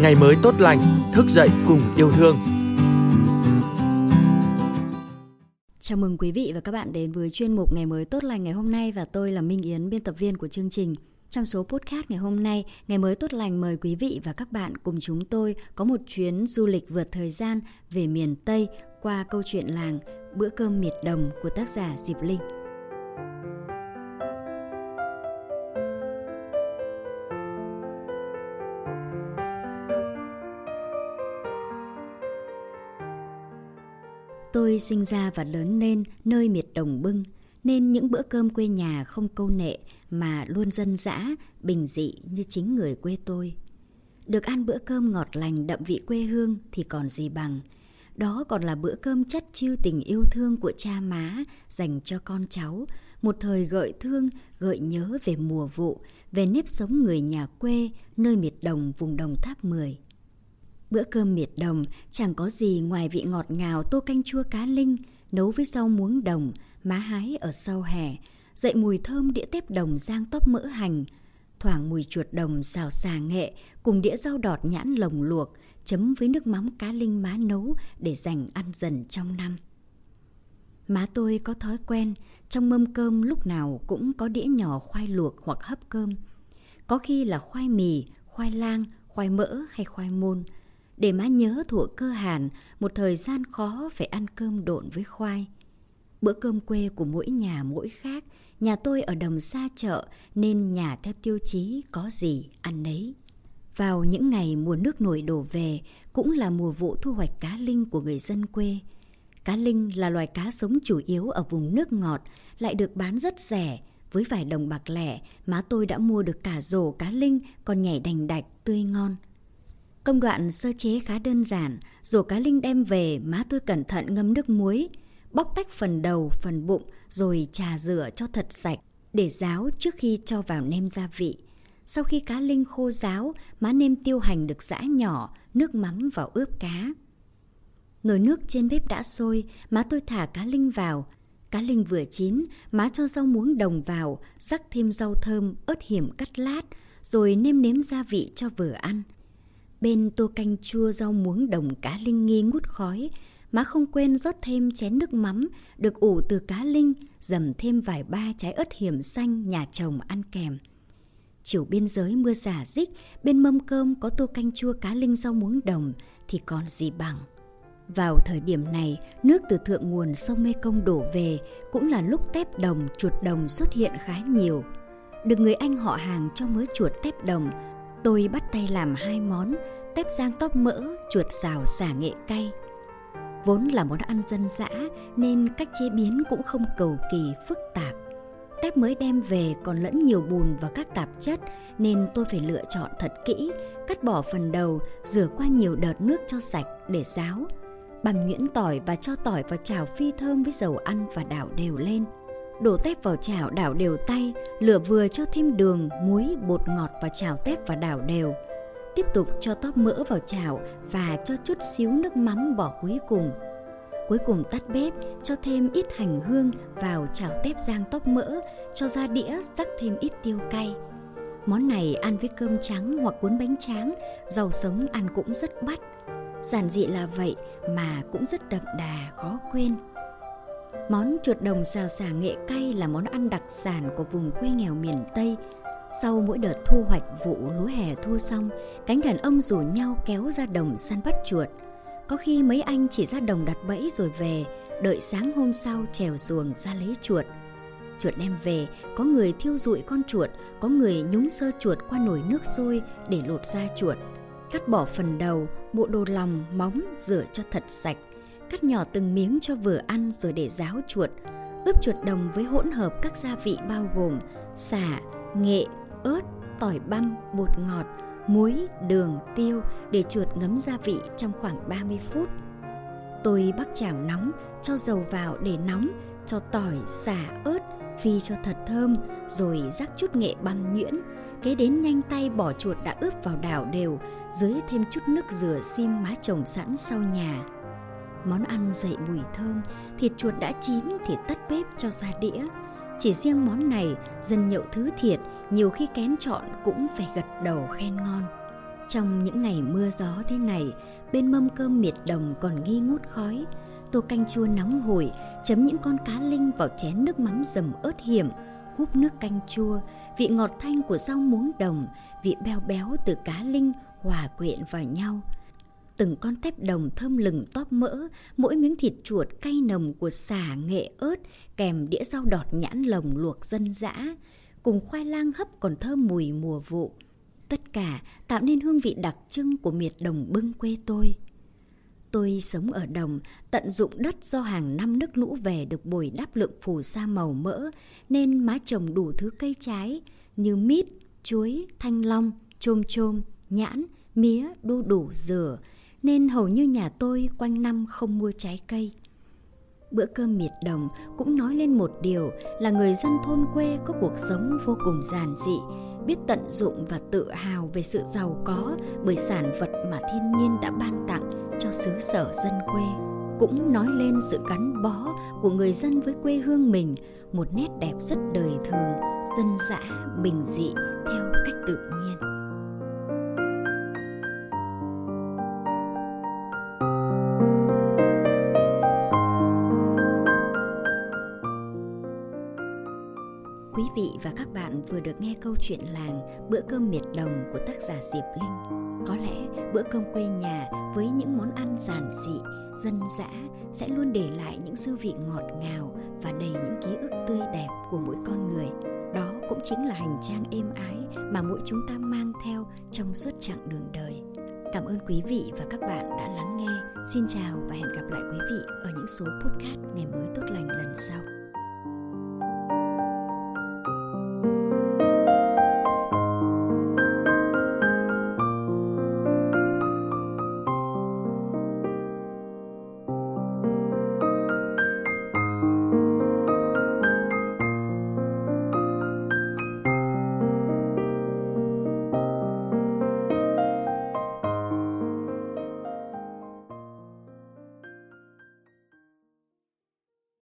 ngày mới tốt lành, thức dậy cùng yêu thương. Chào mừng quý vị và các bạn đến với chuyên mục Ngày mới tốt lành ngày hôm nay và tôi là Minh Yến, biên tập viên của chương trình. Trong số podcast ngày hôm nay, Ngày mới tốt lành mời quý vị và các bạn cùng chúng tôi có một chuyến du lịch vượt thời gian về miền Tây qua câu chuyện làng Bữa cơm miệt đồng của tác giả Diệp Linh. Tôi sinh ra và lớn lên nơi miệt đồng bưng, nên những bữa cơm quê nhà không câu nệ mà luôn dân dã, bình dị như chính người quê tôi. Được ăn bữa cơm ngọt lành đậm vị quê hương thì còn gì bằng. Đó còn là bữa cơm chất chiêu tình yêu thương của cha má dành cho con cháu, một thời gợi thương, gợi nhớ về mùa vụ, về nếp sống người nhà quê, nơi miệt đồng vùng đồng tháp 10. Bữa cơm miệt đồng chẳng có gì ngoài vị ngọt ngào tô canh chua cá linh, nấu với rau muống đồng, má hái ở sau hè, dậy mùi thơm đĩa tép đồng rang tóp mỡ hành, thoảng mùi chuột đồng xào xà nghệ cùng đĩa rau đọt nhãn lồng luộc, chấm với nước mắm cá linh má nấu để dành ăn dần trong năm. Má tôi có thói quen, trong mâm cơm lúc nào cũng có đĩa nhỏ khoai luộc hoặc hấp cơm. Có khi là khoai mì, khoai lang, khoai mỡ hay khoai môn, để má nhớ thuộc cơ hàn một thời gian khó phải ăn cơm độn với khoai. Bữa cơm quê của mỗi nhà mỗi khác, nhà tôi ở đồng xa chợ nên nhà theo tiêu chí có gì ăn nấy. Vào những ngày mùa nước nổi đổ về cũng là mùa vụ thu hoạch cá linh của người dân quê. Cá linh là loài cá sống chủ yếu ở vùng nước ngọt, lại được bán rất rẻ. Với vài đồng bạc lẻ, má tôi đã mua được cả rổ cá linh còn nhảy đành đạch, tươi ngon. Công đoạn sơ chế khá đơn giản, rổ cá linh đem về má tôi cẩn thận ngâm nước muối, bóc tách phần đầu, phần bụng rồi trà rửa cho thật sạch để ráo trước khi cho vào nêm gia vị. Sau khi cá linh khô ráo, má nêm tiêu hành được giã nhỏ, nước mắm vào ướp cá. Nồi nước trên bếp đã sôi, má tôi thả cá linh vào. Cá linh vừa chín, má cho rau muống đồng vào, rắc thêm rau thơm, ớt hiểm cắt lát, rồi nêm nếm gia vị cho vừa ăn. Bên tô canh chua rau muống đồng cá linh nghi ngút khói, má không quên rót thêm chén nước mắm được ủ từ cá linh, dầm thêm vài ba trái ớt hiểm xanh nhà chồng ăn kèm. Chiều biên giới mưa giả dích, bên mâm cơm có tô canh chua cá linh rau muống đồng thì còn gì bằng. Vào thời điểm này, nước từ thượng nguồn sông Mê Công đổ về cũng là lúc tép đồng, chuột đồng xuất hiện khá nhiều. Được người anh họ hàng cho mớ chuột tép đồng, tôi bắt tay làm hai món, tép rang tóp mỡ, chuột xào xả nghệ cay. Vốn là món ăn dân dã nên cách chế biến cũng không cầu kỳ phức tạp tép mới đem về còn lẫn nhiều bùn và các tạp chất nên tôi phải lựa chọn thật kỹ, cắt bỏ phần đầu, rửa qua nhiều đợt nước cho sạch để ráo. Bằm nhuyễn tỏi và cho tỏi vào chảo phi thơm với dầu ăn và đảo đều lên. Đổ tép vào chảo đảo đều tay, lửa vừa cho thêm đường, muối, bột ngọt vào chảo tép và đảo đều. Tiếp tục cho tóp mỡ vào chảo và cho chút xíu nước mắm bỏ cuối cùng Cuối cùng tắt bếp, cho thêm ít hành hương vào chảo tép rang tóp mỡ, cho ra đĩa rắc thêm ít tiêu cay. Món này ăn với cơm trắng hoặc cuốn bánh tráng, rau sống ăn cũng rất bắt. Giản dị là vậy mà cũng rất đậm đà, khó quên. Món chuột đồng xào xả nghệ cay là món ăn đặc sản của vùng quê nghèo miền Tây. Sau mỗi đợt thu hoạch vụ lúa hè thu xong, cánh đàn ông rủ nhau kéo ra đồng săn bắt chuột – có khi mấy anh chỉ ra đồng đặt bẫy rồi về, đợi sáng hôm sau trèo xuồng ra lấy chuột. Chuột đem về, có người thiêu rụi con chuột, có người nhúng sơ chuột qua nồi nước sôi để lột da chuột. Cắt bỏ phần đầu, bộ đồ lòng, móng, rửa cho thật sạch. Cắt nhỏ từng miếng cho vừa ăn rồi để ráo chuột. Ướp chuột đồng với hỗn hợp các gia vị bao gồm xả, nghệ, ớt, tỏi băm, bột ngọt, muối, đường, tiêu để chuột ngấm gia vị trong khoảng 30 phút. Tôi bắc chảo nóng, cho dầu vào để nóng, cho tỏi, xả, ớt, phi cho thật thơm, rồi rắc chút nghệ băm nhuyễn. Kế đến nhanh tay bỏ chuột đã ướp vào đảo đều, dưới thêm chút nước rửa sim má trồng sẵn sau nhà. Món ăn dậy mùi thơm, thịt chuột đã chín thì tắt bếp cho ra đĩa. Chỉ riêng món này, dân nhậu thứ thiệt, nhiều khi kén chọn cũng phải gật đầu khen ngon. Trong những ngày mưa gió thế này, bên mâm cơm miệt đồng còn nghi ngút khói, tô canh chua nóng hổi, chấm những con cá linh vào chén nước mắm dầm ớt hiểm, húp nước canh chua, vị ngọt thanh của rau muống đồng, vị béo béo từ cá linh hòa quyện vào nhau. Từng con tép đồng thơm lừng tóp mỡ, mỗi miếng thịt chuột cay nồng của xả nghệ ớt kèm đĩa rau đọt nhãn lồng luộc dân dã, cùng khoai lang hấp còn thơm mùi mùa vụ. Tất cả tạo nên hương vị đặc trưng của miệt đồng bưng quê tôi. Tôi sống ở đồng, tận dụng đất do hàng năm nước lũ về được bồi đắp lượng phù sa màu mỡ, nên má trồng đủ thứ cây trái như mít, chuối, thanh long, chôm chôm, nhãn, mía, đu đủ, dừa, nên hầu như nhà tôi quanh năm không mua trái cây. Bữa cơm miệt đồng cũng nói lên một điều là người dân thôn quê có cuộc sống vô cùng giản dị, biết tận dụng và tự hào về sự giàu có bởi sản vật mà thiên nhiên đã ban tặng cho xứ sở dân quê cũng nói lên sự gắn bó của người dân với quê hương mình một nét đẹp rất đời thường dân dã bình dị theo cách tự và các bạn vừa được nghe câu chuyện làng Bữa cơm miệt đồng của tác giả Diệp Linh. Có lẽ bữa cơm quê nhà với những món ăn giản dị, dân dã sẽ luôn để lại những dư vị ngọt ngào và đầy những ký ức tươi đẹp của mỗi con người. Đó cũng chính là hành trang êm ái mà mỗi chúng ta mang theo trong suốt chặng đường đời. Cảm ơn quý vị và các bạn đã lắng nghe. Xin chào và hẹn gặp lại quý vị ở những số podcast ngày mới tốt lành lần sau.